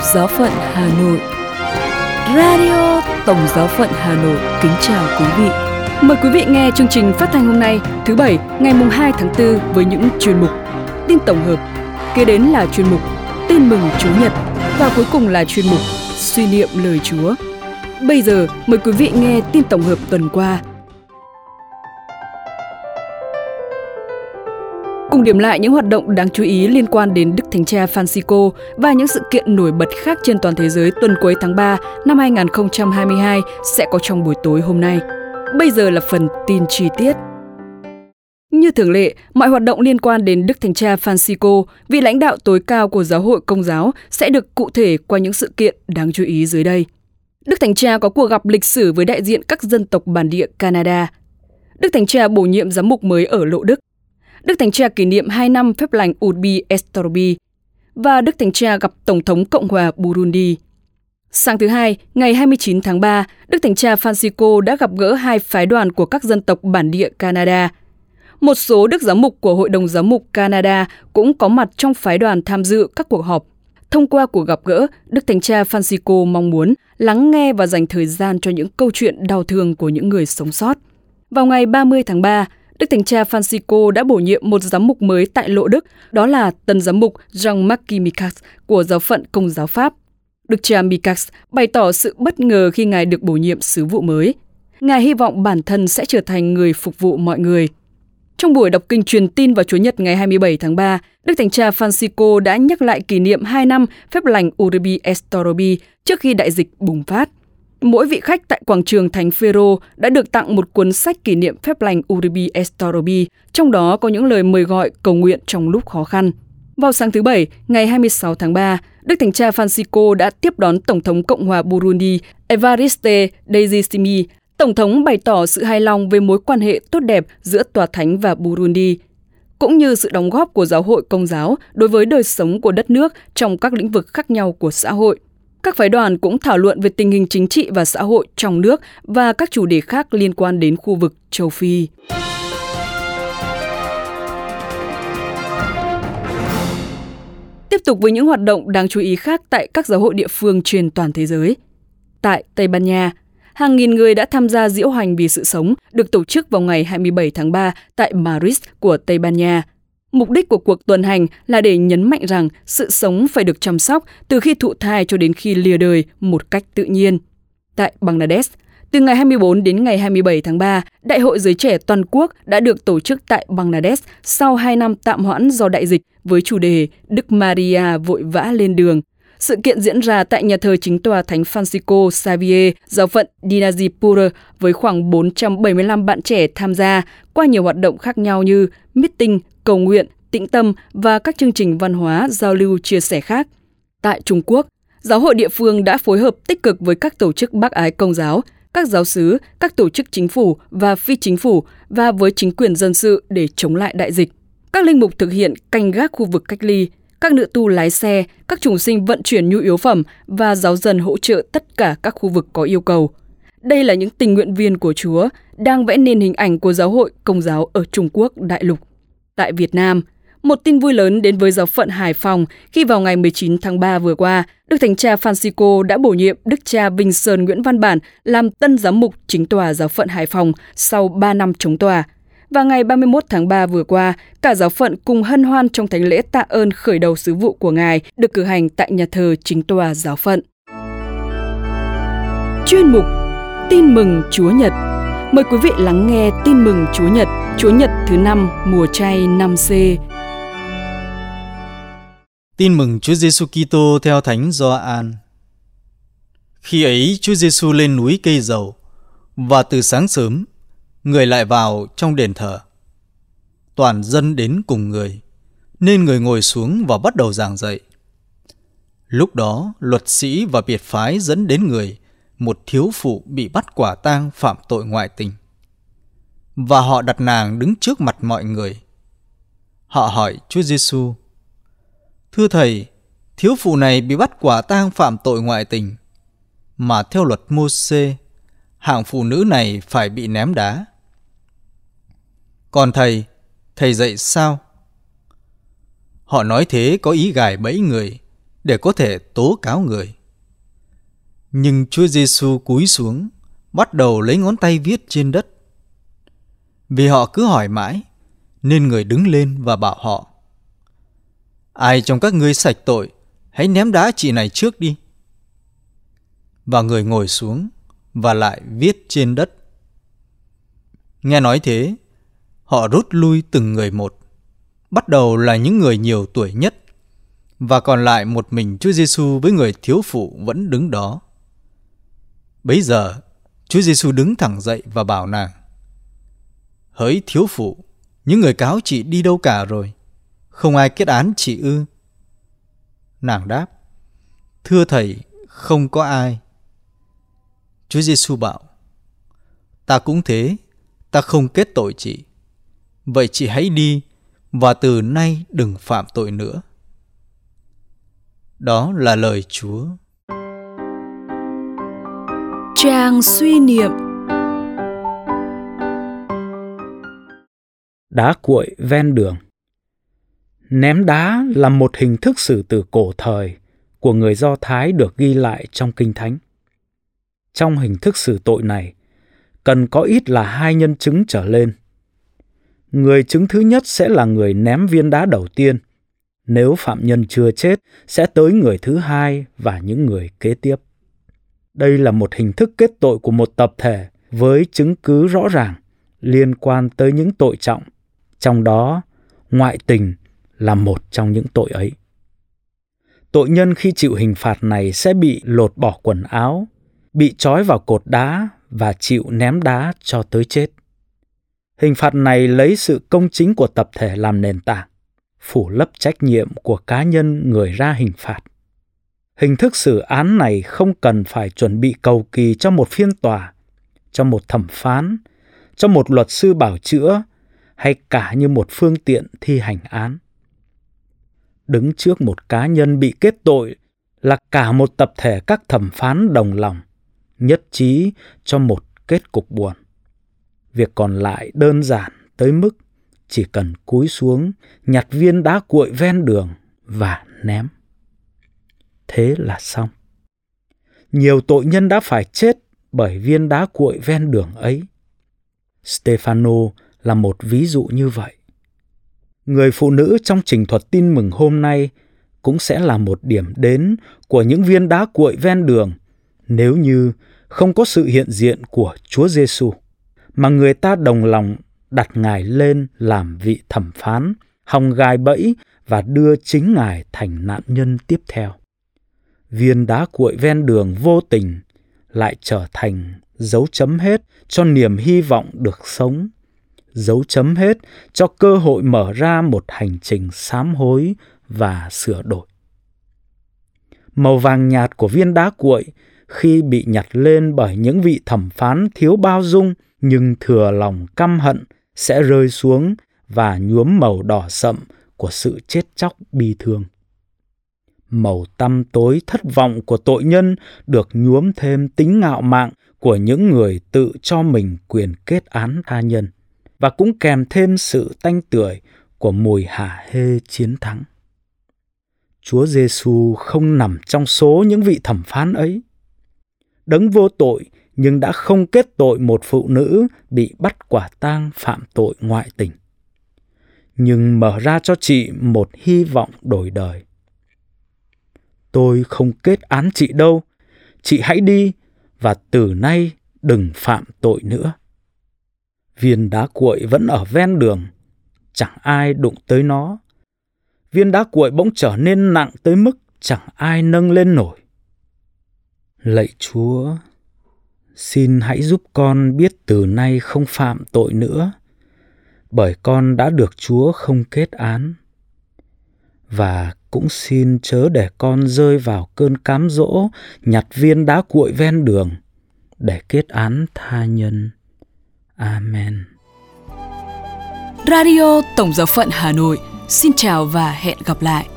Tổng Giáo phận Hà Nội Radio Tổng Giáo phận Hà Nội kính chào quý vị. Mời quý vị nghe chương trình phát thanh hôm nay thứ Bảy ngày mùng 2 tháng 4 với những chuyên mục tin tổng hợp, kế đến là chuyên mục tin mừng Chúa Nhật và cuối cùng là chuyên mục suy niệm lời Chúa. Bây giờ mời quý vị nghe tin tổng hợp tuần qua Cùng điểm lại những hoạt động đáng chú ý liên quan đến Đức Thánh Cha Francisco và những sự kiện nổi bật khác trên toàn thế giới tuần cuối tháng 3 năm 2022 sẽ có trong buổi tối hôm nay. Bây giờ là phần tin chi tiết. Như thường lệ, mọi hoạt động liên quan đến Đức Thánh Cha Francisco, vị lãnh đạo tối cao của giáo hội công giáo, sẽ được cụ thể qua những sự kiện đáng chú ý dưới đây. Đức Thánh Cha có cuộc gặp lịch sử với đại diện các dân tộc bản địa Canada. Đức Thánh Cha bổ nhiệm giám mục mới ở Lộ Đức. Đức Thánh Cha kỷ niệm 2 năm phép lành Urbi et Orbi và Đức Thánh Cha gặp Tổng thống Cộng hòa Burundi. Sáng thứ Hai, ngày 29 tháng 3, Đức Thánh Cha Francisco đã gặp gỡ hai phái đoàn của các dân tộc bản địa Canada. Một số đức giám mục của Hội đồng Giám mục Canada cũng có mặt trong phái đoàn tham dự các cuộc họp. Thông qua cuộc gặp gỡ, Đức Thánh Cha Francisco mong muốn lắng nghe và dành thời gian cho những câu chuyện đau thương của những người sống sót. Vào ngày 30 tháng 3, Đức Thánh Cha Francisco đã bổ nhiệm một giám mục mới tại Lộ Đức, đó là tân giám mục Jean-Marc Mikas của giáo phận Công giáo Pháp. Đức cha Mikas bày tỏ sự bất ngờ khi ngài được bổ nhiệm sứ vụ mới. Ngài hy vọng bản thân sẽ trở thành người phục vụ mọi người. Trong buổi đọc kinh truyền tin vào Chúa Nhật ngày 27 tháng 3, Đức Thánh Cha Francisco đã nhắc lại kỷ niệm 2 năm phép lành Urbi et Orbi trước khi đại dịch bùng phát. Mỗi vị khách tại quảng trường Thánh Phêrô đã được tặng một cuốn sách kỷ niệm phép lành Uribi Estorobi, trong đó có những lời mời gọi cầu nguyện trong lúc khó khăn. Vào sáng thứ Bảy, ngày 26 tháng 3, Đức Thánh Cha Francisco đã tiếp đón Tổng thống Cộng hòa Burundi Evariste Ndayishimiye. Tổng thống bày tỏ sự hài lòng về mối quan hệ tốt đẹp giữa Tòa Thánh và Burundi, cũng như sự đóng góp của giáo hội công giáo đối với đời sống của đất nước trong các lĩnh vực khác nhau của xã hội. Các phái đoàn cũng thảo luận về tình hình chính trị và xã hội trong nước và các chủ đề khác liên quan đến khu vực châu Phi. Tiếp tục với những hoạt động đáng chú ý khác tại các giáo hội địa phương trên toàn thế giới. Tại Tây Ban Nha, hàng nghìn người đã tham gia diễu hành vì sự sống được tổ chức vào ngày 27 tháng 3 tại Madrid của Tây Ban Nha – Mục đích của cuộc tuần hành là để nhấn mạnh rằng sự sống phải được chăm sóc từ khi thụ thai cho đến khi lìa đời một cách tự nhiên. Tại Bangladesh, từ ngày 24 đến ngày 27 tháng 3, Đại hội giới trẻ toàn quốc đã được tổ chức tại Bangladesh sau 2 năm tạm hoãn do đại dịch với chủ đề Đức Maria vội vã lên đường. Sự kiện diễn ra tại nhà thờ chính tòa Thánh Francisco Xavier, giáo phận Dinajipur với khoảng 475 bạn trẻ tham gia qua nhiều hoạt động khác nhau như meeting, cầu nguyện, tĩnh tâm và các chương trình văn hóa, giao lưu, chia sẻ khác. Tại Trung Quốc, giáo hội địa phương đã phối hợp tích cực với các tổ chức bác ái công giáo, các giáo sứ, các tổ chức chính phủ và phi chính phủ và với chính quyền dân sự để chống lại đại dịch. Các linh mục thực hiện canh gác khu vực cách ly, các nữ tu lái xe, các trùng sinh vận chuyển nhu yếu phẩm và giáo dân hỗ trợ tất cả các khu vực có yêu cầu. Đây là những tình nguyện viên của Chúa đang vẽ nên hình ảnh của giáo hội công giáo ở Trung Quốc đại lục. Tại Việt Nam, một tin vui lớn đến với giáo phận Hải Phòng khi vào ngày 19 tháng 3 vừa qua, Đức Thánh Cha Francisco đã bổ nhiệm Đức cha Vinh Sơn Nguyễn Văn Bản làm tân giám mục chính tòa giáo phận Hải Phòng sau 3 năm chống tòa. Và ngày 31 tháng 3 vừa qua, cả giáo phận cùng hân hoan trong thánh lễ tạ ơn khởi đầu sứ vụ của Ngài được cử hành tại nhà thờ chính tòa giáo phận. Chuyên mục Tin mừng Chúa Nhật Mời quý vị lắng nghe tin mừng Chúa Nhật, Chúa Nhật thứ năm mùa chay năm c Tin mừng Chúa Giêsu Kitô theo Thánh Gioan. Khi ấy Chúa Giêsu lên núi cây dầu và từ sáng sớm người lại vào trong đền thờ. Toàn dân đến cùng người, nên người ngồi xuống và bắt đầu giảng dạy. Lúc đó, luật sĩ và biệt phái dẫn đến người một thiếu phụ bị bắt quả tang phạm tội ngoại tình. Và họ đặt nàng đứng trước mặt mọi người. Họ hỏi Chúa Giêsu: Thưa thầy, thiếu phụ này bị bắt quả tang phạm tội ngoại tình, mà theo luật Môsê, hạng phụ nữ này phải bị ném đá. Còn thầy, thầy dạy sao? Họ nói thế có ý gài bẫy người, để có thể tố cáo người. Nhưng Chúa Giêsu cúi xuống, bắt đầu lấy ngón tay viết trên đất. Vì họ cứ hỏi mãi, nên người đứng lên và bảo họ: Ai trong các ngươi sạch tội, hãy ném đá chị này trước đi. Và người ngồi xuống và lại viết trên đất. Nghe nói thế, họ rút lui từng người một. Bắt đầu là những người nhiều tuổi nhất và còn lại một mình Chúa Giêsu với người thiếu phụ vẫn đứng đó. Bấy giờ, Chúa Giêsu đứng thẳng dậy và bảo nàng: Hỡi thiếu phụ, những người cáo chị đi đâu cả rồi? Không ai kết án chị ư? Nàng đáp: Thưa thầy, không có ai. Chúa Giêsu bảo: Ta cũng thế, ta không kết tội chị. Vậy chị hãy đi và từ nay đừng phạm tội nữa. Đó là lời Chúa. Trang suy niệm Đá cuội ven đường Ném đá là một hình thức xử tử cổ thời của người Do Thái được ghi lại trong Kinh Thánh. Trong hình thức xử tội này, cần có ít là hai nhân chứng trở lên. Người chứng thứ nhất sẽ là người ném viên đá đầu tiên. Nếu phạm nhân chưa chết, sẽ tới người thứ hai và những người kế tiếp. Đây là một hình thức kết tội của một tập thể với chứng cứ rõ ràng liên quan tới những tội trọng, trong đó ngoại tình là một trong những tội ấy. Tội nhân khi chịu hình phạt này sẽ bị lột bỏ quần áo, bị trói vào cột đá và chịu ném đá cho tới chết. Hình phạt này lấy sự công chính của tập thể làm nền tảng, phủ lấp trách nhiệm của cá nhân người ra hình phạt. Hình thức xử án này không cần phải chuẩn bị cầu kỳ cho một phiên tòa, cho một thẩm phán, cho một luật sư bảo chữa hay cả như một phương tiện thi hành án. Đứng trước một cá nhân bị kết tội là cả một tập thể các thẩm phán đồng lòng, nhất trí cho một kết cục buồn. Việc còn lại đơn giản tới mức chỉ cần cúi xuống, nhặt viên đá cuội ven đường và ném. Thế là xong. Nhiều tội nhân đã phải chết bởi viên đá cuội ven đường ấy. Stefano là một ví dụ như vậy. Người phụ nữ trong trình thuật tin mừng hôm nay cũng sẽ là một điểm đến của những viên đá cuội ven đường nếu như không có sự hiện diện của Chúa Giêsu mà người ta đồng lòng đặt Ngài lên làm vị thẩm phán, hòng gài bẫy và đưa chính Ngài thành nạn nhân tiếp theo. Viên đá cuội ven đường vô tình lại trở thành dấu chấm hết cho niềm hy vọng được sống, dấu chấm hết cho cơ hội mở ra một hành trình sám hối và sửa đổi. Màu vàng nhạt của viên đá cuội khi bị nhặt lên bởi những vị thẩm phán thiếu bao dung nhưng thừa lòng căm hận sẽ rơi xuống và nhuốm màu đỏ sậm của sự chết chóc bi thương. Màu tăm tối thất vọng của tội nhân được nhuốm thêm tính ngạo mạn của những người tự cho mình quyền kết án tha nhân và cũng kèm thêm sự tanh tưởi của mùi hả hê chiến thắng. Chúa Giêsu không nằm trong số những vị thẩm phán ấy. Đấng vô tội nhưng đã không kết tội một phụ nữ bị bắt quả tang phạm tội ngoại tình. Nhưng mở ra cho chị một hy vọng đổi đời. Tôi không kết án chị đâu, chị hãy đi và từ nay đừng phạm tội nữa. Viên đá cuội vẫn ở ven đường, chẳng ai đụng tới nó. Viên đá cuội bỗng trở nên nặng tới mức chẳng ai nâng lên nổi. Lạy Chúa, xin hãy giúp con biết từ nay không phạm tội nữa, bởi con đã được Chúa không kết án. Và cũng xin chớ để con rơi vào cơn cám dỗ nhặt viên đá cuội ven đường để kết án tha nhân. Amen. Radio Tổng giáo phận Hà Nội xin chào và hẹn gặp lại.